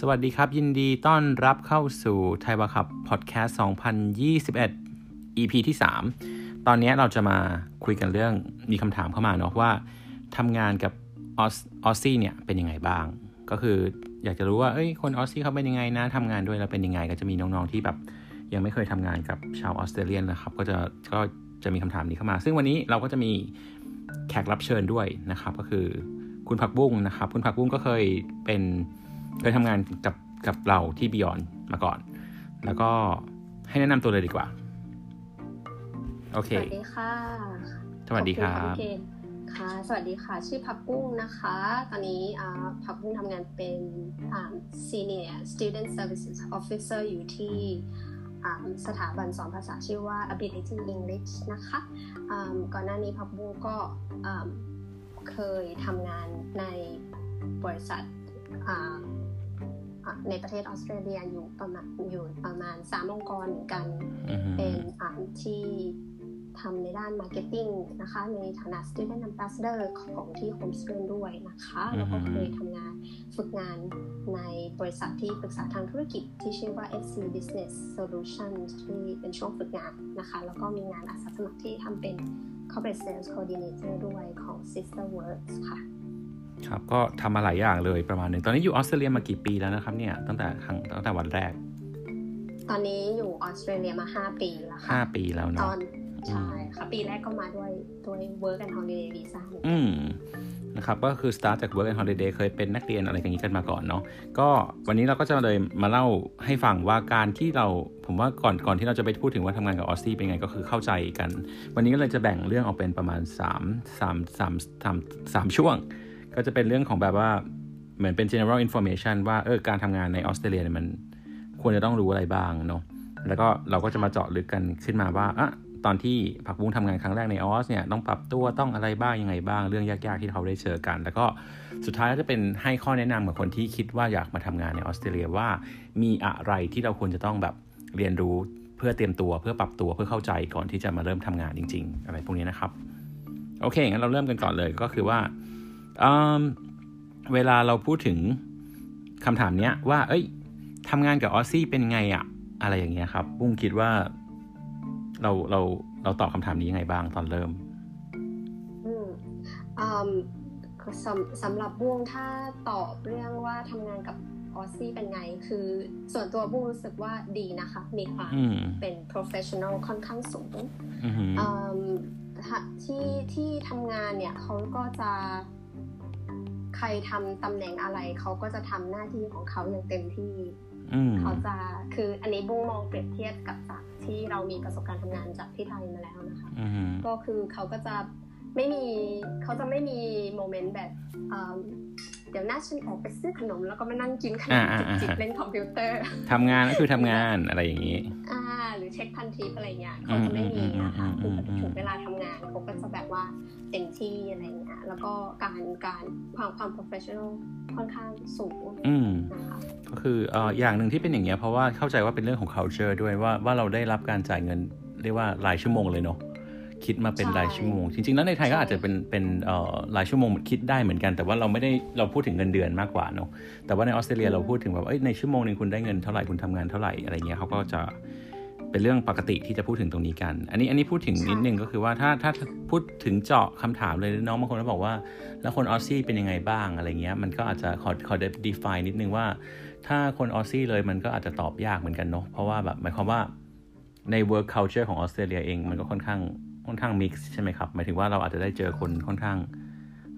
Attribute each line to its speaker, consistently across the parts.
Speaker 1: สวัสดีครับ ยินดีต้อนรับเข้าสู่ไทยวาคับพอดแคสต์ 2021 EP ที่ 3 ตอนนี้เราจะมาคุยกันเรื่องมีคำถามเข้ามาเนาะว่าทำงานกับ Aussie เนี่ยเป็นยังไงบ้าง ก็คืออยากจะรู้ว่าเอ้ยคน Aussie เขาเป็นยังไงนะทำงานด้วยแล้วเป็นยังไง ก็จะมีน้องๆที่แบบยังไม่เคยทำงานกับชาวออสเตรเลียนะครับ ก็จะก็จะมีคำถามนี้เข้ามา ซึ่งวันนี้เราก็จะมีแขกรับเชิญด้วยนะครับ ก็คือคุณผักบุ้งนะครับ คุณผักบุ้งก็เคยเป็น เคยทำงานกับกับเราที่บิยอนมาก่อน แล้วก็ให้แนะนำตัวเลยดีกว่า โอเค
Speaker 2: สวัสดีค่ะ
Speaker 1: สวัสดีครั
Speaker 2: ขอณ
Speaker 1: บ
Speaker 2: พี่เกณฑ์ค่ะ สวัสดีค่ะ ชื่อพักบุ้งนะคะ ตอนนี้อ่าพักบุ้งทำงานเป็นอ่า Senior Student Services Officer อยู่ที่อ่าสถาบันสอนภาษาชื่อว่า Ability English นะคะอ่าก่อนหน้านี้พักบุ้งก็อ่าเคยทำงานในบริษัทอ่าอ่า ในประเทศออสเตรเลียอยู่ประมาณอยู่ประมาณสามองค์กรเหมือนกัน
Speaker 1: อือฮึ
Speaker 2: เป็นอ่านที่ทำในด้าน Marketing นะคะ ในฐานะ Student Ambassador ของที่ Home Student ด้วยนะคะ แล้วก็เคยทำงานฝึกงานในบริษัทที่ปรึกษาทางธุรกิจที่ชื่อว่า FC Business Solutions ที่เป็นช่วงฝึกงานนะคะ แล้วก็มีงานอาสาสมัครที่ทำเป็น Corporate Sales Coordinator ด้วยของ Sister Works ค่ะ
Speaker 1: ครับก็ทำมาหลายอย่างเลยประมาณหนึ่งตอนนี้อยู่ออสเตรเลียมากี่ปีแล้วนะครับเนี่ยตั้งแต่ครั้งตั้งแต่วันแรก
Speaker 2: ตอนนี้อยู่ออสเตรเลียมา5ปีแล้วค่ะ
Speaker 1: 5ปีแล้ว
Speaker 2: ต
Speaker 1: เนาะ
Speaker 2: อนใช่ค่ะปีแรกก็มาด้วยด้วย Work and Holiday Visa เหมือนกัน
Speaker 1: อืมนะครับก็คือ start จาก work and holiday เคยเป็นนักเรียนอะไรอย่างนี้กันมาก่อนเนาะก็วันนี้เราก็จะเลยมาเล่าให้ฟังว่าการที่เราผมว่าก่อนก่อนที่เราจะไปพูดถึงว่าทำงานกับออสซี่เป็นไงก็คือเข้าใจกัน วันนี้ก็เลยจะแบ่งเรื่องออกเป็นประมาณ 3 3 3 3 3ช่วง ก็จะเป็นเรื่องของแบบว่าเหมือนเป็น general information ว่าเออการทำงานในออสเตรเลียเนี่ยมันควรจะต้องรู้อะไรบ้างเนาะแล้วก็เราก็จะมาเจาะลึกกันขึ้นมาว่าอะตอนที่ผักบุ้งทำงานครั้งแรกในออสเนี่ยต้องปรับตัวต้องอะไรบ้างยังไงบ้าง เรื่องยากๆที่เขาได้เจอกัน แล้วก็สุดท้ายก็จะเป็นให้ข้อแนะนำกับคนที่คิดว่าอยากมาทำงานในออสเตรเลียว่ามีอะไรที่เราควรจะต้องแบบเรียนรู้เพื่อเตรียมตัวเพื่อปรับตัวเพื่อเข้าใจก่อนที่จะมาเริ่มทำงานจริง ๆ อะไรพวกนี้นะครับโอเคงั้นเราเริ่มกันก่อนเลยก็คือว่า เวลาเราพูดถึงคำถามเนี้ยว่า เอ้ยทำงานกับออสซี่เป็นไงอะอะไรอย่างเงี้ยครับบุ้งคิดว่าเราเราเราตอบคำถามนี้ยังไงบ้างตอนเริ่ม
Speaker 2: อืมอืมสำสำหรับบุ้งถ้าตอบเรื่องว่าทำงานกับออสซี่เป็นไง คือส่วนตัวบุ้งรู้สึกว่าดีนะคะ มีความ
Speaker 1: อืม
Speaker 2: เป็น professional ค่อนข้างสูง
Speaker 1: อือหือ
Speaker 2: อืมถ้าที่ที่ทำงานเนี่ยเขาก็จะ ใครทำตำแหน่งอะไรเขาก็จะทำหน้าที่ของเขาอย่างเต็มที่
Speaker 1: อืม
Speaker 2: เขาจะคืออันนี้บุ้งมองเปรียบเทียบกับจากที่เรามีประสบการณ์ทำงานจากที่ไทยมาแล้วนะคะ
Speaker 1: อือหือ
Speaker 2: ก็คือเขาก็จะไม่มีเขาจะไม่มีโมเมนต์แบบอืมเดี๋ยวหน้าฉันออกไปซื้อขนมแล้วก็มานั่งกินขนมจิบๆเล่นคอมพิวเตอร์
Speaker 1: ทำงานก็คือทำงานอะไรอย่างนี้
Speaker 2: อ่า หรือเช็คพันทิปอะไรเงี้ยเขาจะไม่มีนะคะ
Speaker 1: อื
Speaker 2: คือ
Speaker 1: มอืมอืม
Speaker 2: ถึงเวลาทำงานเขาก็จะแบบว่าเต็มที่อะไรเงี้ยแล้วก็การการความความ professional ค่อนข้างสูง
Speaker 1: อืม
Speaker 2: นะคะ
Speaker 1: ก็คือเอ่ออย่างหนึ่งที่เป็นอย่างเงี้ยเพราะว่าเข้าใจว่าเป็นเรื่องของ culture ด้วยว่าว่าเราได้รับการจ่ายเงินเรียกว่ารายชั่วโมงเลยเนาะ คิดมาเป็นรายชั่วโมง จริง ๆ แล้วในไทยก็อาจจะเป็นเป็นเอ่อรายชั่วโมงคิดได้เหมือนกัน แต่ว่าเราไม่ได้เราพูดถึงเงินเดือนมากกว่าเนาะแต่ว่าในออสเตรเลียเราพูดถึงแบบเอ้ยในชั่วโมงหนึ่งคุณได้เงินเท่าไหร่คุณทำงานเท่าไหร่อะไรเงี้ยเขาก็จะเป็นเรื่องปกติที่จะพูดถึงตรงนี้กัน อันนี้อันนี้พูดถึงนิดนึงก็คือว่าถ้าถ้าพูดถึงเจาะคำถามเลยน้องบางคนก็บอกว่า แล้วคนออสซี่เป็นยังไงบ้างอะไรเงี้ยมันก็อาจจะขอขอ define นิดนึงว่า ถ้าคนออสซี่เลยมันก็อาจจะตอบยากเหมือนกันเนาะเพราะว่าแบบหมายความว่าใน work culture ของออสเตรเลียเองมันก็ค่อนข้าง ค่อนข้าง mix ใช่ไหมครับ หมายถึงว่าเราอาจจะได้เจอคนค่อนข้าง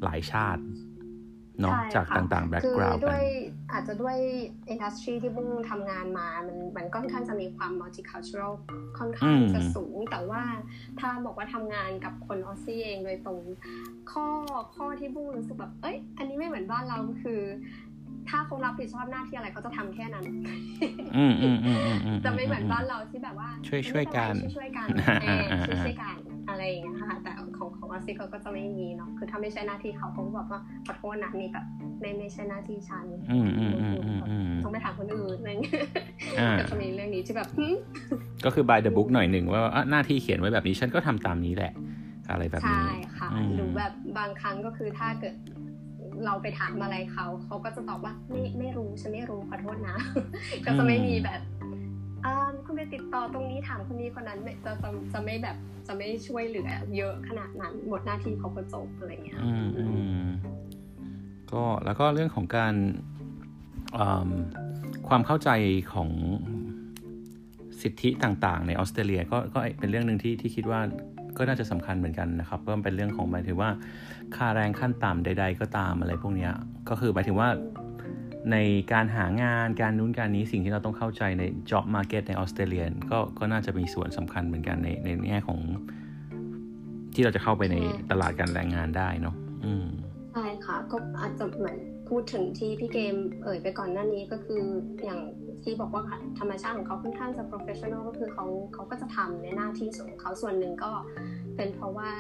Speaker 1: หลายชาติเนาะ
Speaker 2: ใช่
Speaker 1: จาก
Speaker 2: ค่ะ
Speaker 1: ต่างๆ
Speaker 2: คือ
Speaker 1: background
Speaker 2: ด้
Speaker 1: กั
Speaker 2: วนยอาจจะด้วยอินดัสทรีที่บุ้งทำงานมา มันมันค่อนข้างจะมีความ multicultural ค่อนข้างจะสูง แต่ว่าถ้าบอกว่าทำงานกับคนออสซี่เองโดยตรง ข้อข้อที่บุ้งรู้สึกแบบ เอ้ย อันนี้ไม่เหมือนบ้านเราคือ ถ้าเขารับผิดชอบหน้าที่อะไรเขาจะทำแค่นั้น
Speaker 1: อืมอืมอืมอืมอืม
Speaker 2: จะไม่เหมือนบ้านเราที่แบบว่า
Speaker 1: ช่วยช่วยกัน
Speaker 2: ช่วยช่วยกัน
Speaker 1: อ่า
Speaker 2: เออ
Speaker 1: อ่า
Speaker 2: ช่วย
Speaker 1: อ่า
Speaker 2: ช่วยกัน อะไรอย่างเงี้ยค่ะ แต่ของของออสซี่เขาก็จะไม่มีเนาะคือถ้าไม่ใช่หน้าที่เขาเขาก็บอกว่าขอโทษนะนี่แบบไม่ไม่ใช่หน้าที่ฉัน
Speaker 1: อืมอืมอืมอืมอืม
Speaker 2: ต้องไปถามคนอื่นอะไรเงี้ย
Speaker 1: อ่า
Speaker 2: ก็จะมีเรื่องนี้ที่แบบหึ
Speaker 1: ก็คือ by the book หน่อยหนึ่งว่าอะหน้าที่เขียนไว้แบบนี้ฉันก็ทำตามนี้แหละ อะไรแบบนี้
Speaker 2: ใช่ค่ะ
Speaker 1: อืม
Speaker 2: หรือแบบบางครั้งก็คือถ้าเกิดเราไปถามอะไรเขา เขาก็จะตอบว่าไม่ไม่รู้ฉันไม่รู้ขอโทษนะ ก็จะไม่มีแบบอ่าคุณ ไปติดต่อตรงนี้ถามคนนี้คนนั้นจะจะจะไม่แบบจะไม่ช่วยเหลือ เยอะขนาดนั้นหมดหน้าที่เขาก็จบอะไรเงี้ย
Speaker 1: อืมก็แล้วก็เรื่องของการความเข้าใจของสิทธิต่างๆ ในออสเตรเลียก็ก็เป็นเรื่องหนึ่งที่ที่คิดว่าก็น่าจะสำคัญเหมือนกันนะครับเพราะมันเป็นเรื่องของหมายถึงว่าค่าแรงขั้นต่ำใด ๆ ก็ตามอะไรพวกนี้ก็คือหมายถึงว่า ในการหางานการนู้นการนี้สิ่งที่เราต้องเข้าใจใน job market ในออสเตรเลียก็ก็น่าจะมีส่วนสำคัญเหมือนกันในในแง่ของ ที่เราจะเข้าไปในตลาดการแรงงานได้เนาะอืม
Speaker 2: ใช่ค่ะ ก็อาจจะเหมือนพูดถึงที่พี่เกมเอ่ยไปก่อนหน้านี้ก็คืออย่างที่บอกว่าธรรมชาติของเขาค่อนข้างจะ professional ก็คือเขาเขาก็จะทำในหน้าที่ส่วนของเขาส่วนหนึ่งก็เป็นเพราะว่า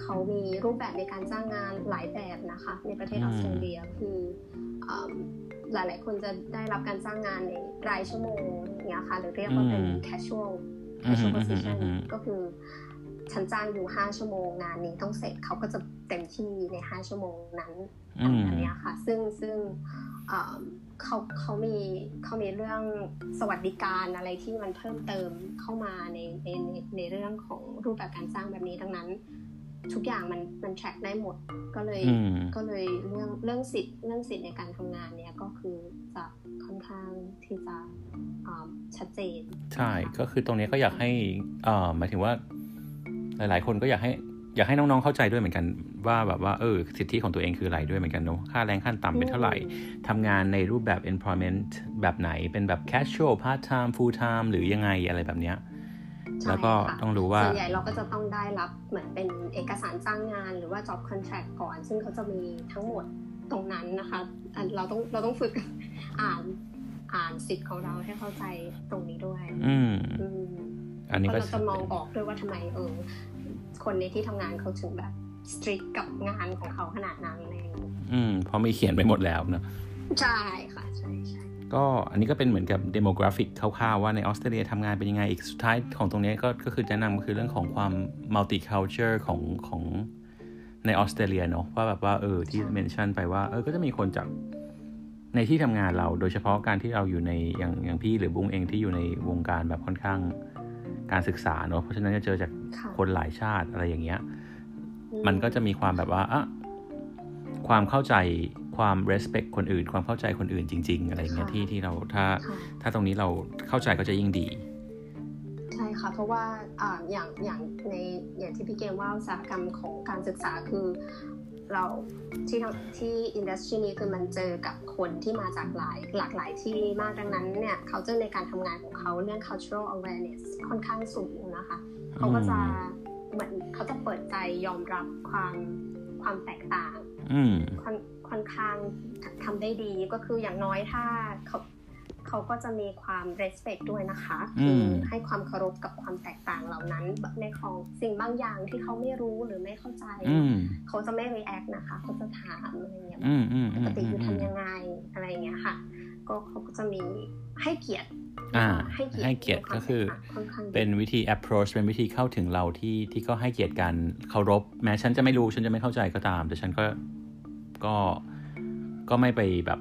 Speaker 2: เขามีรูปแบบในการจ้างงานหลายแบบนะคะ ในประเทศออสเตรเลียคือ หลาย ๆ คนจะได้รับการจ้างงานในรายชั่วโมงเนี้ยค่ะ หรือเรียกว่าเป็น casual casual position ก็คือฉันจ้างอยู่ห้าชั่วโมงงานนี้ต้องเสร็จเขาก็จะเต็มที่ในห้าชั่วโมงนั้นอันนี้ค่ะ ซึ่งซึ่งเขาเขามีเขามีเรื่องสวัสดิการอะไรที่มันเพิ่มเติมเข้ามาในในในเรื่องของรูปแบบการจ้างแบบนี้ดังนั้น ทุกอย่างมันมันแทร็กได้หมด ก็เลยก็เลยเรื่องเรื่องสิทธิ์เรื่องสิทธิ์ในการทำงานเนี่ยก็คือจะค่อนข้างที่จะชัดเจน
Speaker 1: ใช่ก็คือตรงนี้ก็อยากให้หมายถึงว่า หลาย ๆ คนก็อยากให้อยากให้น้องๆเข้าใจด้วยเหมือนกันว่าแบบว่าเออสิทธิของตัวเองคืออะไรด้วยเหมือนกันเนาะค่าแรงขั้นต่ำเป็นเท่าไหร่ทำงานในรูปแบบ employment แบบไหนเป็นแบบ casual part time full time หรือยังไงอะไรแบบเนี้ย แล้วก็ต้องรู้ว่า
Speaker 2: ส่วนใหญ่เราก็จะต้องได้รับเหมือนเป็นเอกสารจ้างงานหรือว่า job contract ก่อน ซึ่งเขาจะมีทั้งหมดตรงนั้นนะคะเราต้องเราต้องฝึกอ่านอ่านสิทธิ์ของเราให้เข้าใจตรงนี้ด้วย
Speaker 1: อืม
Speaker 2: อันนี้ก็เราจะมองออกด้วยว่าทำไมเออคนในที่ทำงานเขาถึงแบบ strict กับงานของเขาขนาดนั้นอะไรอย่างนี้
Speaker 1: อืมเพราะมีเขียนไปหมดแล้วนะ
Speaker 2: ใช่ค่ะใช่ใช่
Speaker 1: ก็อันนี้ก็เป็นเหมือนกับ demographic คร่าวๆว่าในออสเตรเลียทำงานเป็นยังไง อีกสุดท้ายของตรงนี้ก็ก็คือจะนำก็คือเรื่องของความ multiculture ของของในออสเตรเลียเนาะว่าแบบว่าเออที่ mention ไปว่าเออก็จะมีคนจากในที่ทำงานเราโดยเฉพาะการที่เราอยู่ในอย่างอย่างพี่หรือบุ้งเองที่อยู่ในวงการแบบค่อนข้างการศึกษาเนาะเพราะฉะนั้นจะเจอจากคนหลายชาติอะไรอย่างเงี้ย มันก็จะมีความแบบว่าอะความเข้าใจ ความ respect คนอื่น ความเข้าใจคนอื่นจริง ๆ อะไรเงี้ยที่ที่เราถ้าถ้าตรงนี้เราเข้าใจก็จะยิ่งดี
Speaker 2: ใช่ค่ะ เพราะว่าอ่าอย่างอย่างในอย่างที่พี่เกมว่าอุตสาหกรรมของการศึกษาคือเราที่ที่อินดัสทรีนี้คือมันเจอกับคนที่มาจากหลายหลากหลายที่มากดังนั้นเนี่ยเขาจะในการทำงานของเขาเรื่อง cultural awareness ค่อนข้างสูงนะคะ เขาก็จะเหมือนเขาจะเปิดใจยอมรับความความแตกต่างค่อน ค่อนข้างทำได้ดีก็คืออย่างน้อยถ้าเขาเขาก็จะมีความ respect ด้วยนะคะคือให้ความเคารพกับความแตกต่างเหล่านั้นในของสิ่งบางอย่างที่เขาไม่รู้หรือไม่เข้าใจ เขาจะไม่ react นะคะ เขาจะถามอะไรเงี้ยปกติอยู่ทำยังไงอะไรเงี้ยค่ะ ก็เขาก็จะมีให้เกียรติ
Speaker 1: ให้เกียรติให้เกียรติก็คือ เป็นวิธี approach เป็นวิธีเข้าถึงเราที่ที่ก็ให้เกียรติกันเคารพ แม้ฉันจะไม่รู้ฉันจะไม่เข้าใจก็ตาม แต่ฉันก็ ก็ก็ไม่ไปแบบ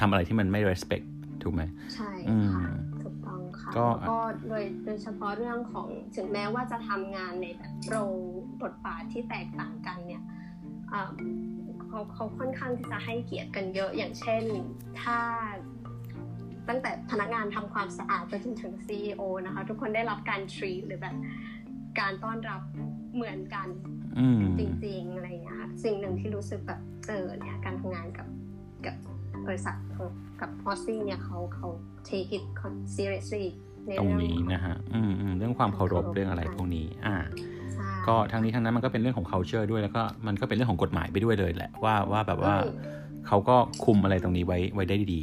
Speaker 1: ทำอะไรที่มันไม่ respect ถูกไหม
Speaker 2: ใช่ค่ะถูกต้องค่ะก็โดยโดยเฉพาะเรื่องของถึงแม้ว่าจะทำงานในแบบโรงบทบาทที่แตกต่างกันเนี่ยเขาเขาค่อนข้างที่จะให้เกียรติกันเยอะอย่างเช่น ถ้าตั้งแต่พนักงานทำความสะอาดไปจนถึงซีอนะคะ ทุกคนได้รับการทรีหรือแบบการต้อนรับเหมือนกัน จริงๆอะไรอย่างเงี้ยค่ะสิ่งหนึ่งที่รู้สึกแบบเจอเนี่ยการทำงานกับกับบริษัทกับพอซี่เนี่ยเขาเขา take it seriously
Speaker 1: ตรงนี้นะฮะอืมเรื่องความเคารพเรื่องอะไรพวกนี้ อ่า ก็ทั้งนี้ทั้งนั้นมันก็เป็นเรื่องของ culture ด้วยแล้วก็มันก็เป็นเรื่องของกฎหมายไปด้วยเลยแหละว่าว่าแบบว่าเขาก็คุมอะไรตรงนี้ไว้ไว้ได้ดี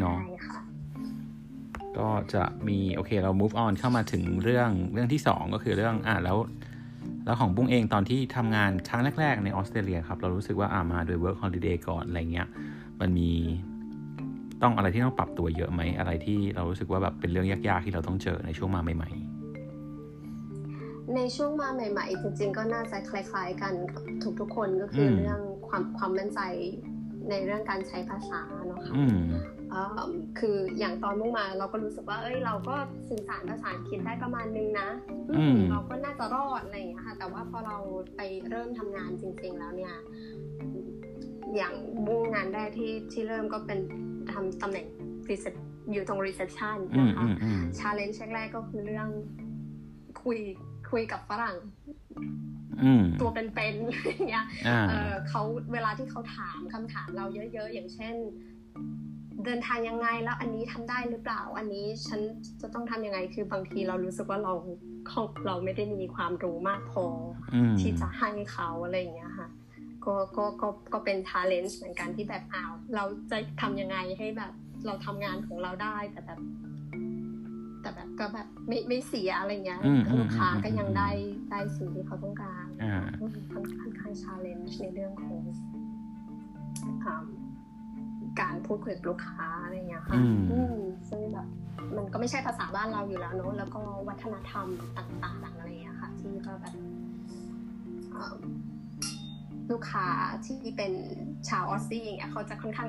Speaker 1: เนาะก็จะมีโอเคเรา move on เข้ามาถึงเรื่องเรื่องที่สองก็คือเรื่องอ่าแล้ว แล้วของบุ้งเองตอนที่ทำงานครั้งแรก ๆ ในออสเตรเลียครับ เรารู้สึกว่าอ่ามาโดย work holiday ก่อนอะไรเงี้ย มันมีต้องอะไรที่ต้องปรับตัวเยอะไหม อะไรที่เรารู้สึกว่าแบบเป็นเรื่องยากๆที่เราต้องเจอในช่วงมาใหม่
Speaker 2: ๆในช่วงมาใหม่ ๆ จริง ๆ ก็น่าจะคล้าย ๆ กันกับทุกๆคนก็คือเรื่องควความความมั่นใจในเรื่องการใช้ภาษาเนาะค่ะ
Speaker 1: อืม
Speaker 2: เอ่อ คืออย่างตอนมุ่งมาเราก็รู้สึกว่า เอ้ยเราก็สื่อสารภาษาอังกฤษได้ประมาณนึงนะ
Speaker 1: อืม
Speaker 2: เราก็น่าจะรอดอะไรอย่างเงี้ยค่ะ แต่ว่าพอเราไปเริ่มทำงานจริง ๆ แล้วเนี่ย อย่างมุ่งงานแรกที่ที่เริ่มก็เป็นทำตำแหน่ง recep- อยู่ตรง reception
Speaker 1: อืม
Speaker 2: นะคะ
Speaker 1: อืมอืม
Speaker 2: challenge แรกๆก็คือเรื่องคุยคุยกับฝรั่ง
Speaker 1: อืม
Speaker 2: ตัวเป็นๆอะไรอย่างเงี้ย
Speaker 1: อ่า
Speaker 2: เออเขาเวลาที่เขาถามคำถามเราเยอะ ๆ อย่างเช่น เดินทางยังไงแล้วอันนี้ทำได้หรือเปล่า อันนี้ฉันจะต้องทำยังไง คือบางทีเรารู้สึกว่าเราเขาเราไม่ได้มีความรู้มากพอ
Speaker 1: อืม
Speaker 2: ที่จะให้เขาอะไรอย่างเงี้ยค่ะก็ก็ก็ก็เป็น challenge เหมือนกันที่แบบอ้าวเราจะทำยังไงให้แบบ เราทำงานของเราได้แต่แบบ แต่แบบก็แบบไม่ไม่เสียอะไรเงี้ย
Speaker 1: อืมอืม
Speaker 2: ลูกค้า
Speaker 1: อืม
Speaker 2: ก็ยัง
Speaker 1: อืม
Speaker 2: ได้ได้สิ่งที่เขาต้องการ
Speaker 1: อ่า
Speaker 2: ค่อนข้างค่อนข้าง challenge ในเรื่องของอ่า การพูดคุยกับลูกค้าอะไรอย่างเงี้ยค่ะ
Speaker 1: อืม
Speaker 2: อืมซึ่งแบบมันก็ไม่ใช่ภาษาบ้านเราอยู่แล้วเนอะแล้วก็วัฒนธรรมต่างๆอะไรอย่างเงี้ยค่ะ ที่ก็แบบอ่าลูกค้าที่เป็นชาวออสซี่อย่างเงี้ยเขาจะค่อนข้าง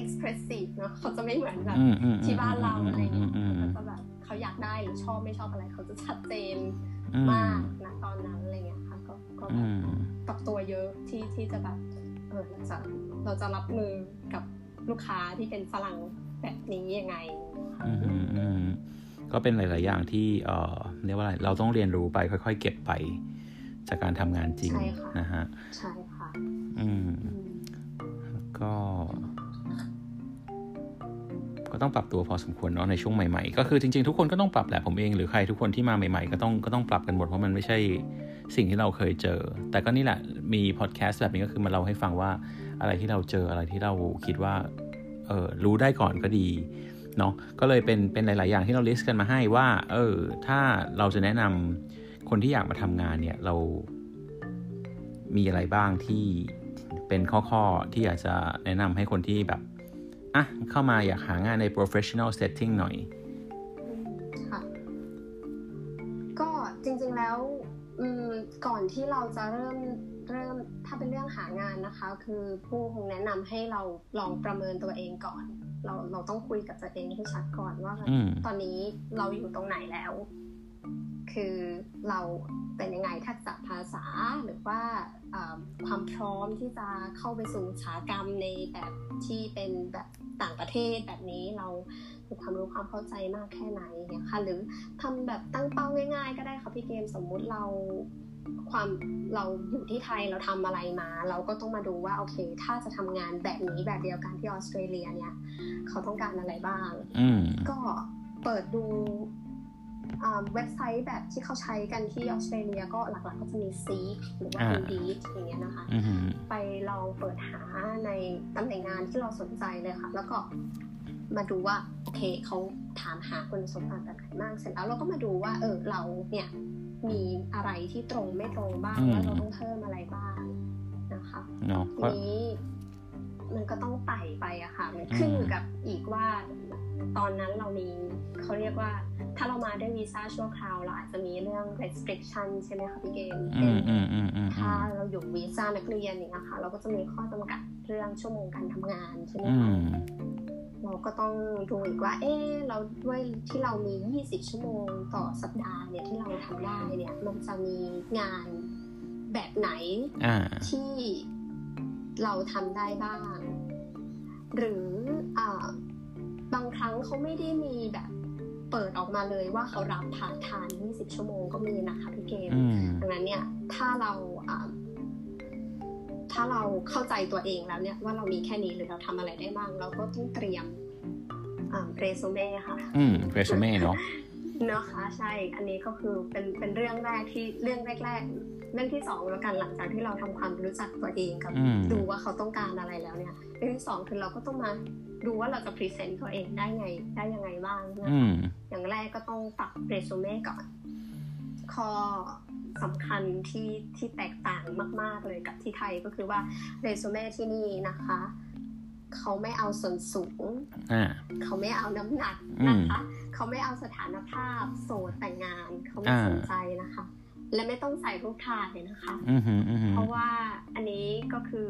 Speaker 2: expressive เนอะเขาจะไม่เหมือนแบบ
Speaker 1: อืมอืม
Speaker 2: ที่บ้านเราอะไรอย่างเงี้ย
Speaker 1: อืมอืม
Speaker 2: เขาจะแบบเขาอยากได้หรือชอบไม่ชอบอะไรเขาจะชัดเจน
Speaker 1: อืม
Speaker 2: มากนะตอนนั้นอะไรเงี้ยค่ะ ก็ก็แบ
Speaker 1: อื
Speaker 2: บ
Speaker 1: ม
Speaker 2: ปรับตัวเยอะที่ที่จะแบบเออเราจะเราจะรับมือกับ ลูกค้าที่เป็นฝรั่งแบบนี้ยังไง
Speaker 1: อืมอืมอืมก็เป็นหลาย ๆ อย่างที่เอ่อเรียกว่าอะไรเราต้องเรียนรู้ไปค่อย ๆ เก็บไปจากการทำงานจริง
Speaker 2: ใช่ค่ะ
Speaker 1: นะฮะ
Speaker 2: ใช่ค่ะ
Speaker 1: อืม
Speaker 2: อืม
Speaker 1: ก็ ก็ต้องปรับตัวพอสมควรเนาะในช่วงใหม่ ๆ ก็คือจริง ๆ ทุกคนก็ต้องปรับแหละผมเองหรือใครทุกคนที่มาใหม่ ๆ ก็ต้องก็ต้องปรับกันหมดเพราะมันไม่ใช่สิ่งที่เราเคยเจอ แต่ก็นี่แหละมีพอดแคสต์แบบนี้ก็คือมาเล่าให้ฟังว่า อะไรที่เราเจออะไรที่เราคิดว่าเออรู้ได้ก่อนก็ดีเนาะก็เลยเป็นเป็นหลาย ๆ อย่างที่เราลิสต์กันมาให้ว่าเออถ้าเราจะแนะนำคนที่อยากมาทำงานเนี่ยเรามีอะไรบ้างที่เป็นข้อ ๆ ที่อยากจะแนะนำให้คนที่แบบอะเข้ามาอยากหางานใน professional setting หน่อย
Speaker 2: ค่ะก็จริง ๆ แล้วก่อนที่เราจะเริ่ม เริ่มถ้าเป็นเรื่องหางานนะคะ คือผู้คงแนะนำให้เราลองประเมินตัวเองก่อน เราเราต้องคุยกับตัวเองให้ชัดก่อนว่า
Speaker 1: อืม
Speaker 2: ตอนนี้เราอยู่ตรงไหนแล้ว คือเราเป็นยังไงทักษะภาษาหรือว่าเอ่อความพร้อมที่จะเข้าไปสู่อุตสาหกรรมในแบบที่เป็นแบบต่างประเทศแบบนี้เรามีความรู้ความเข้าใจมากแค่ไหนเนี่ยค่ะ หรือทำแบบตั้งเป้าง่ายๆ ก็ได้ค่ะพี่เกมสมมุติเรา ความเราอยู่ที่ไทยเราทำอะไรมา เราก็ต้องมาดูว่าโอเค ถ้าจะทำงานแบบนี้แบบเดียวกันที่ออสเตรเลียเนี่ย เขาต้องการอะไรบ้าง
Speaker 1: อืม
Speaker 2: ก็เปิดดูอ่าเว็บไซต์แบบที่เขาใช้กันที่ออสเตรเลียก็หลักๆก็จะมี Seek หรือว่า
Speaker 1: อ่า
Speaker 2: Indeed อย่างเงี้ยนะคะ
Speaker 1: อืม
Speaker 2: ไปลองเปิดหาในตำแหน่งงานที่เราสนใจเลยค่ะ แล้วก็มาดูว่าโอเคเขาถามหาคุณสมบัติแบบไหนบ้างเสร็จแล้วเราก็มาดูว่า เออเราเนี่ย มีอะไรที่ตรงไม่ตรงบ้าง
Speaker 1: อืม
Speaker 2: แล้วเราต้องเพิ่มอะไรบ้างนะคะ
Speaker 1: เนาะ
Speaker 2: ที
Speaker 1: เพราะ
Speaker 2: นี้มันก็ต้องไต่ไปอะค่ะ มันขึ้นอยู่กับอีกว่า ตอนนั้นเรามีเขาเรียกว่า ถ้าเรามาด้วยวีซ่าชั่วคราวเราอาจจะมีเรื่อง restriction ใช่ไหมคะพี่เกม
Speaker 1: อืมอืมอืมอืมอื
Speaker 2: ถ้ามเราอยู่วีซ่านักเรียนอย่างเงี้ยค่ะ เราก็จะมีข้อจำกัดเรื่องชั่วโมงการทำงานใช่ไหม
Speaker 1: อื
Speaker 2: คะ
Speaker 1: ม
Speaker 2: เราก็ต้องดูอีกว่า เออเราด้วยที่เรามี 20 ชั่วโมงต่อสัปดาห์เนี่ยที่เราทำได้เนี่ยมันจะมีงานแบบไหน
Speaker 1: อ่า
Speaker 2: ที่เราทำได้บ้าง หรืออ่าบางครั้งเขาไม่ได้มีแบบเปิดออกมาเลยว่าเขารับผ่านทาน 20 ชั่วโมงก็มีนะคะพี่เกม
Speaker 1: อืม
Speaker 2: ดังนั้นเนี่ยถ้าเราอ่า ถ้าเราเข้าใจตัวเองแล้วเนี่ยว่าเรามีแค่นี้หรือเราทำอะไรได้บ้าง เราก็ต้องเตรียมเรซูเม่ค่ะ
Speaker 1: อืมเรซูเม่เนาะ
Speaker 2: นะคะใช่ อันนี้ก็คือเป็นเป็นเรื่องแรกที่เรื่องแรก ๆ เรื่องที่สองแล้วกันหลังจากที่เราทำความรู้จักตัวเองกับ
Speaker 1: อืม
Speaker 2: ดูว่าเขาต้องการอะไรแล้วเนี่ย เรื่องที่สองคือเราก็ต้องมาดูว่าเราจะพรีเซนต์ตัวเองได้ไงได้ยังไงบ้างนะ
Speaker 1: อื
Speaker 2: คะ
Speaker 1: ม
Speaker 2: อย่างแรกก็ต้องปรับเรซูเม่ก่อน ข้อ สำคัญที่ที่แตกต่างมาก ๆ เลยกับที่ไทยก็คือว่าเรซูเม่ที่นี่นะคะ เขาไม่เอาส่วนสูง
Speaker 1: อ่า
Speaker 2: เขาไม่เอาน้ำหนักนะคะ เขาไม่เอาสถานภาพโสดแต่งงาน เขาไม่
Speaker 1: อ่า
Speaker 2: สนใจนะคะ และไม่ต้องใส่รูปถ่ายนะคะ
Speaker 1: อืมอืมอืม
Speaker 2: เพราะว่าอันนี้ก็คือ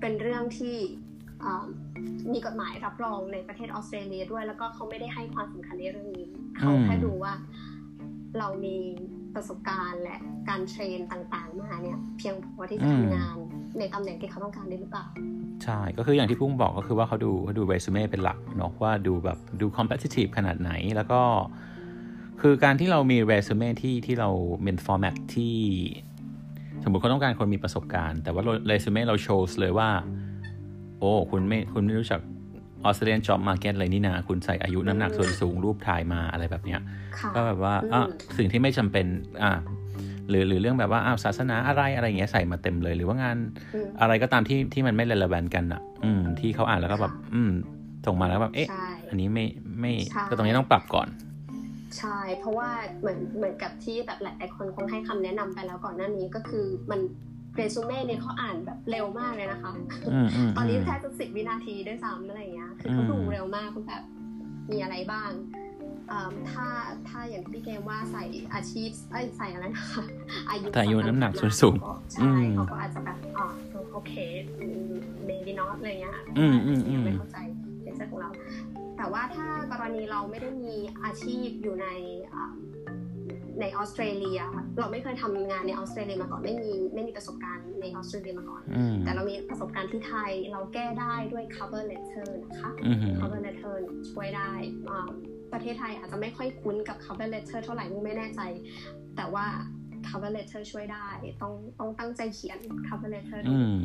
Speaker 2: เป็นเรื่องที่อ่ามีกฎหมายรับรองในประเทศออสเตรเลียด้วย แล้วก็เขาไม่ได้ให้ความสำคัญในเรื่องนี้ เขาแค่ดูว่าเรามี ประสบการณ์และการ train ต่างๆมาเนี่ยเพียงพอที่จะทำงานในตำแหน่งที่เขาต้องการได้หรือเปล่า
Speaker 1: ใช่ ก็คืออย่างที่พุ่งบอกก็คือว่าเขาดูเขาดูเรซูเม่เป็นหลักเนาะว่าดูแบบดู competitive ขนาดไหนแล้วก็คือการที่เรามีเรซูเม่ที่ที่เราเป็น format ที่ สมมติเขาต้องการคนมีประสบการณ์ แต่ว่าเรซูเม่เราโชว์เลยว่า โอ้ คุณไม่คุณไม่รู้จัก Australian job market เลยนี่นาคุณใส่อายุน้ำหนักส่วนสูงรูปถ่ายมาอะไรแบบเนี้ย
Speaker 2: ค่ะ
Speaker 1: ก็แบบว่า
Speaker 2: อืม
Speaker 1: อะสิ่งที่ไม่จำเป็นอะหรือหรือเรื่องแบบว่าอ้าวศาสนาอะไรอะไรอย่างเงี้ยใส่มาเต็มเลย หรือว่างาน
Speaker 2: อืม
Speaker 1: อะไรก็ตามที่ที่มันไม่ relevant กันอะ อืม ที่เขาอ่านแล้วก็แบบ
Speaker 2: ค่ะ
Speaker 1: อืม ส่งมาแล้วแบบเอ๊ะ
Speaker 2: ใช่
Speaker 1: อันนี้ไม่ไม่
Speaker 2: ใช่
Speaker 1: ก็ตรงนี้ต้องปรับก่อน
Speaker 2: ใช่เพราะว่าเหมือนเหมือนกับที่แบบหลายๆคนคงให้คำแนะนำไปแล้วก่อนหน้านี้ก็คือมัน เรซูเม่เนี่ยเขาอ่านแบบเร็วมากเลยนะคะ
Speaker 1: อืมอืม
Speaker 2: ตอนนี้
Speaker 1: อืม
Speaker 2: แค่จะสิบวินาทีด้วยซ้ำอะไรอย่างเงี้ย คือเขา
Speaker 1: อืม
Speaker 2: ดูเร็วมากคุณแบบมีอะไรบ้างอ่าถ้าถ้าอย่างที่พี่เกมว่าใส่อาชีพเอ้ยใส่อะไรนะคะอายุ
Speaker 1: แต่อายุน้ำหนัก
Speaker 2: สำคัญ
Speaker 1: ส่วนสูง
Speaker 2: ก็
Speaker 1: อื
Speaker 2: ใช่
Speaker 1: ม
Speaker 2: เขาก็อาจจะแบบอ่าโอเคเมบีนอตอะไรเงี้ย
Speaker 1: อืมอืมอืม
Speaker 2: ไม่เข้าใจในเรื่องของเรา แต่ว่าถ้ากรณีเราไม่ได้มีอาชีพอยู่ในอ่า ในออสเตรเลีย เราไม่เคยทำงานในออสเตรเลียมาก่อนไม่มีไม่มีประสบการณ์ในออสเตรเลียมาก่อน
Speaker 1: อืม
Speaker 2: แต่เรามีประสบการณ์ที่ไทยเราแก้ได้ด้วย cover letter นะคะ
Speaker 1: อืม
Speaker 2: cover letter ช่วยได้อ่าประเทศไทยอาจจะไม่ค่อยคุ้นกับ cover letter เท่าไหร่มุกไม่แน่ใจ แต่ว่า cover letter ช่วยได้ ต้องต้องตั้งใจเขียน cover letter
Speaker 1: อืม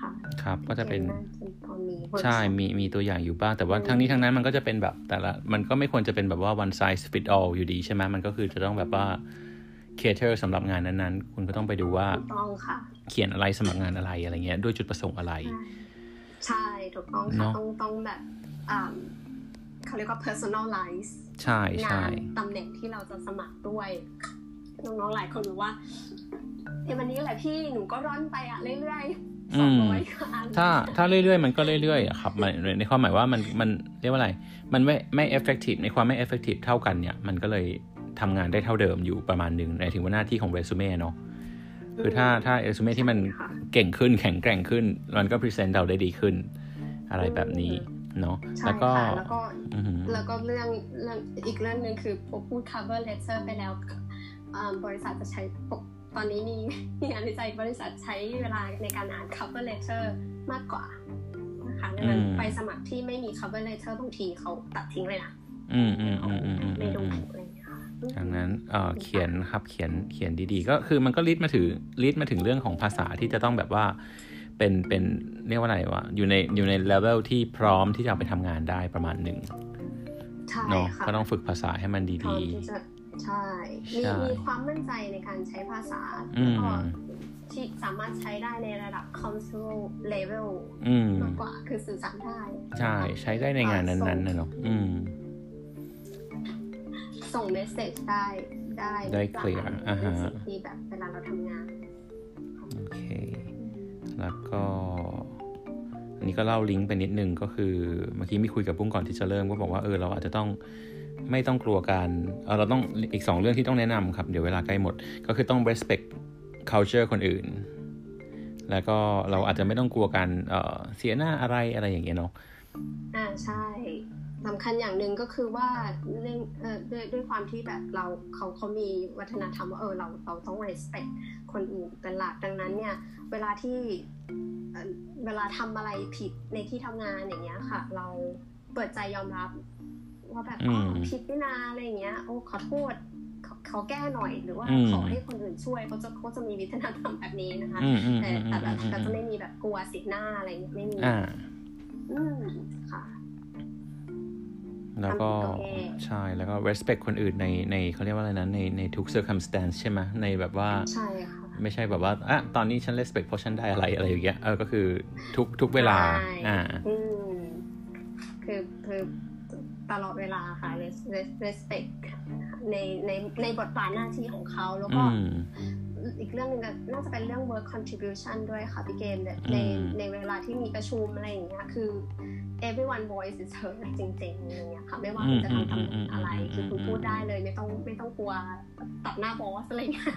Speaker 2: ค่ะ
Speaker 1: ครับก็จะเป็น
Speaker 2: กมากพอมี workshop
Speaker 1: ใช่มีมีตัวอย่างอยู่บ้าง แต่ว่า
Speaker 2: อืม
Speaker 1: ทั้งนี้ทั้งนั้นมันก็จะเป็นแบบแต่ละมันก็ไม่ควรจะเป็นแบบว่า one size fit all อยู่ดีใช่ไหมมันก็คือจะต้องแบบว่า cater สำหรับงานนั้นๆ คุณก็ต้องไปดูว่า
Speaker 2: ถูกต้องค่ะ
Speaker 1: เขียนอะไรสมัครงานอะไรอะไรเงี้ย ด้วยจุดประสงค์อะไร
Speaker 2: ใช่ถูกต้อง
Speaker 1: เน
Speaker 2: ค่ะ
Speaker 1: อะ
Speaker 2: ต้องต้องแบบอ่าเขาเรียกว่า personalize
Speaker 1: ใช่
Speaker 2: งา
Speaker 1: ใช่
Speaker 2: นตำแหน่งที่เราจะสมัครด้วยน้องๆหลายคนรู้ว่าเอ้วันนี้แหละพี่หนูก็ร่อนไปอะเรื่อยๆ สองร้อยก็อัน
Speaker 1: ถ้าถ้าเรื่อยๆ มันก็เรื่อยๆอะครับมันในความหมายว่ามันมันเรียกว่าอะไร มันไม่ไม่ effective ในความไม่ effective เท่ากันเนี่ย มันก็เลยทำงานได้เท่าเดิมอยู่ประมาณหนึ่งในถึงว่าหน้าที่ของเรซูเม่เนาะคือถ้าถ้าเรซูเม่ที่มัน
Speaker 2: ค่ะ
Speaker 1: เก่งขึ้นแข็งแกร่งขึ้น มันก็ present เราได้ดีขึ้น อะไรแบบนี้เนาะ
Speaker 2: ใช่
Speaker 1: แล้วก็
Speaker 2: ค่ะแล้วก็
Speaker 1: อือหือ
Speaker 2: แล้วก็เรื่องเรื่องอีกเรื่องหนึ่งคือพอพูด cover letter ไปแล้วอ่าบริษัทจะใช้ปก ตอนนี้มีมีงานวิจัยบริษัทใช้เวลาในการอ่าน cover letter มากกว่านะคะดังนั้น
Speaker 1: อืม
Speaker 2: ไปสมัครที่ไม่มี cover letter บางทีเขาตัดทิ้งเลยนะ
Speaker 1: อืมอืมอืมอืมอืม
Speaker 2: ไม่ดู
Speaker 1: อืม
Speaker 2: อะไรอย่างเงี้ยค่ะ
Speaker 1: ดังนั้นเอ่อเขียนครับเขียนเขียนดีๆ ก็คือมันก็ลิดมาถึงลิดมาถึงเรื่องของภาษาที่จะต้องแบบว่าเป็นเป็นเรียกว่าอะไรวะอยู่ในอยู่ในเลเวลที่พร้อมที่จะเอาไปทำงานได้ประมาณหนึ่ง
Speaker 2: ใช่
Speaker 1: เนาะ
Speaker 2: ค่ะ
Speaker 1: ก็ต้องฝึกภาษาให้มัน
Speaker 2: พร้อ
Speaker 1: ดี
Speaker 2: มที่จะ ใช่ มี
Speaker 1: ใช่
Speaker 2: มีความมั่นใจในการใช้ภาษา
Speaker 1: อื
Speaker 2: แล้ว
Speaker 1: ม
Speaker 2: ก็ที่สามารถใช้ได้ในระดับ consul level
Speaker 1: ๆอืม
Speaker 2: มากกว่าคือสื่อสารได้
Speaker 1: ใช่ ใช้ได้ในงานนั้นๆนะเนาะอืม
Speaker 2: ส่งเมสเซจได้ได้
Speaker 1: ได้เคลียร์อ่าฮะ
Speaker 2: เป็นสิ่งที่แบบเวลาเราทำงาน
Speaker 1: โอเค แล้วก็อันนี้ก็เล่าลิงก์ไปนิดนึงก็คือเมื่อกี้มีคุยกับปุ้งก่อนที่จะเริ่มก็บอกว่าเออเราอาจจะต้อง ไม่ต้องกลัวการเออเราต้องอีกสองเรื่องที่ต้องแนะนำครับ เดี๋ยวเวลาใกล้หมด ก็คือต้อง respect culture คนอื่น แล้วก็เราอาจจะไม่ต้องกลัวการเอ่อเสียหน้าอะไรอะไรอย่างเงี้ยเนาะ
Speaker 2: อ่าใช่สำคัญอย่างหนึ่งก็คือว่าเรื่องเอ่อด้วยด้วยความที่แบบเราเขาเขามีวัฒนธรรมว่าเออเราเราต้อง respect คนอื่นเป็นหลักดังนั้นเนี่ย เวลาที่เเวลาทำอะไรผิดในที่ทำงานอย่างเงี้ยค่ะ เราเปิดใจยอมรับ ว่าแบบ
Speaker 1: อื
Speaker 2: อ๋
Speaker 1: ม
Speaker 2: อผิดนี่นาอะไรอย่างเงี้ย โอ้ขอโทษขอขอแก้หน่อยหรือว่า
Speaker 1: อืม
Speaker 2: ขอให้คนอื่นช่วยเขาจะเขาจะมีวิฒนธรรมแบบนี้นะคะ
Speaker 1: อืมอืม
Speaker 2: แต่
Speaker 1: อืม
Speaker 2: แต่แบบ
Speaker 1: อืม
Speaker 2: แต่จะไม่มีแบบกลัวเสียหน้าอะไรเงี้ยไม่มี
Speaker 1: อ่า
Speaker 2: อืมค่ะ
Speaker 1: แล้วก็
Speaker 2: ทำผิดก็แก้
Speaker 1: ใช่แล้วก็ respect คนอื่นในในเขาเรียกว่าอะไรนะในในทุก circumstance ใช่ไหมในแบบว่า
Speaker 2: ใช่ค่ะ
Speaker 1: ไม่ใช่แบบว่าอะตอนนี้ฉัน respect เพราะฉันได้อะไรอะไรอย่างเงี้ยเออก็คือทุกทุกเวลา
Speaker 2: ใช่
Speaker 1: อ่า
Speaker 2: อืมคือคือ ตลอดเวลาค่ะ res- res- respect ในในในบทบาทหน้าที่ของเขาแล้ว
Speaker 1: อื
Speaker 2: ก็
Speaker 1: ม
Speaker 2: อีกเรื่องหนึ่งก็น่าจะเป็นเรื่อง work contribution ด้วยค่ะพี่เกมในในในเวลาที่มีประชุมอะไรอย่างเงี้ยคือ everyone voice is heard จริงๆอย่างเงี้ยค่ะ ไม่ว่าคุณจะทำตำแหน่งอะไร คือคุณพูดได้เลยไม่ต้องไม่ต้องกลัวตัดหน้าบอสอะไรเงี้ย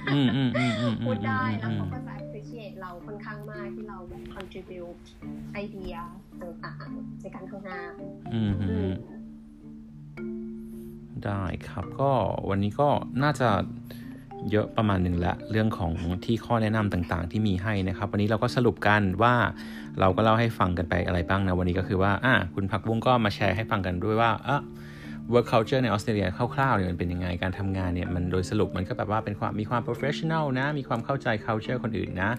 Speaker 2: พูดได้แล้วเขาก็จะ appreciate เราค่อนข้างมากที่เราแบบ contribute ไอเดียต่างๆในการทำงาน
Speaker 1: ได้ครับ ก็วันนี้ก็น่าจะเยอะประมาณหนึ่งละเรื่องของที่ข้อแนะนำต่างๆ ที่มีให้นะครับ วันนี้เราก็สรุปกันว่าเราก็เล่าให้ฟังกันไปอะไรบ้างนะวันนี้ก็คือว่าอะคุณพักบุ้งก็มาแชร์ให้ฟังกันด้วยว่าอะ work culture ในออสเตรเลียคร่าวๆเนี่ยมันเป็นยังไงการทำงานเนี่ยมันโดยสรุปมันก็แบบว่าเป็นความมีความ professional นะ มีความเข้าใจ culture คนอื่นนะ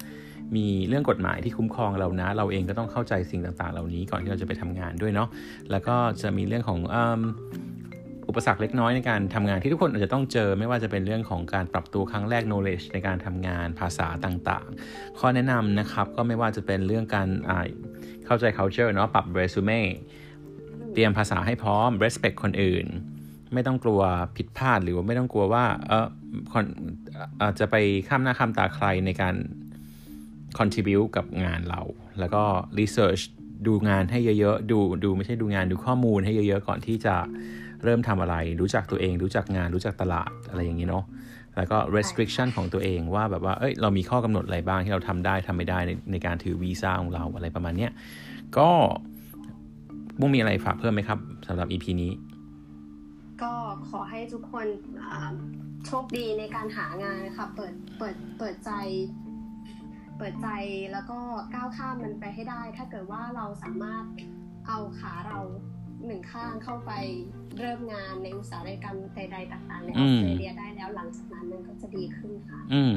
Speaker 1: มีเรื่องกฎหมายที่คุ้มครองเรานะ เราเองก็ต้องเข้าใจสิ่งต่างๆ เหล่านี้ก่อนที่เราจะไปทำงานด้วยเนาะแล้วก็จะมีเรื่องของ อุปสรรคเล็กน้อยในการทำงานที่ทุกคนอาจจะต้องเจอไม่ว่าจะเป็นเรื่องของการปรับตัวครั้งแรก knowledge ในการทำงานภาษาต่างๆ ข้อแนะนำนะครับก็ไม่ว่าจะเป็นเรื่องการเข้าใจ culture เนาะปรับ resume เตรียมภาษาให้พร้อม respect คนอื่น ไม่ต้องกลัวผิดพลาดหรือว่าไม่ต้องกลัวว่าเออคนอาจจะไปข้ามหน้าข้ามตาใครในการ contribute กับงานเรา แล้วก็ research ดูงานให้เยอะๆ ดู ดูไม่ใช่ดูงาน ดูข้อมูลให้เยอะๆ ก่อนที่จะ เริ่มทำอะไร รู้จักตัวเอง รู้จักงาน รู้จักตลาดอะไรอย่างนี้เนาะแล้วก็ restriction ของตัวเองว่าแบบว่าเอ้ยเรามีข้อกำหนดอะไรบ้างที่เราทำได้ทำไม่ได้ในในการถือวีซ่าของเราอะไรประมาณเนี้ยก็บุ้งมีอะไรฝากเพิ่มไหมครับสำหรับ EP นี้
Speaker 2: ก็ขอให้ทุกคนโชคดีในการหางานค่ะเปิดเปิดเปิดใจ เปิดใจแล้วก็ก้าวข้ามมันไปให้ได้ ถ้าเกิดว่าเราสามารถเอาขาเรา หนึ่งข้างเข้าไปเริ่มงานในอุตสาหกรรมใดๆต่างๆในออสเตรเลียได้แล้วหลังจากนั้นมันก็จะดีขึ้นค่ะ
Speaker 1: อืม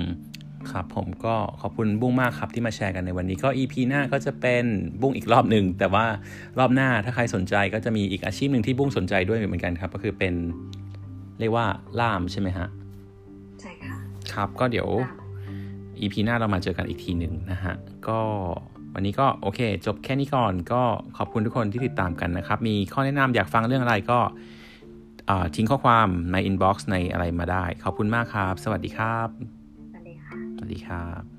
Speaker 1: ครับผมก็ขอบคุณบุ้งมากครับที่มาแชร์กันในวันนี้ก็ EP หน้าก็จะเป็นบุ้งอีกรอบหนึ่งแต่ว่ารอบหน้าถ้าใครสนใจก็จะมีอีกอาชีพหนึ่งที่บุ้งสนใจด้วยเหมือนกันครับ ก็คือเป็นเรียกว่าล่ามใช่ไหมฮะ
Speaker 2: ใช่ค่ะ
Speaker 1: ครับก็เดี๋ยว EP หน้าเรามาเจอกันอีกทีหนึ่งนะฮะก็ วันนี้ก็โอเค จบแค่นี้ก่อนก็ขอบคุณทุกคนที่ติดตามกันนะครับ มีข้อแนะนำอยากฟังเรื่องอะไรก็ทิ้งข้อความใน inbox ในอะไรมาได้ ขอบคุณมากครับ สวัสดีครับ
Speaker 2: สวัสดีค่ะ
Speaker 1: สวัสดีครับ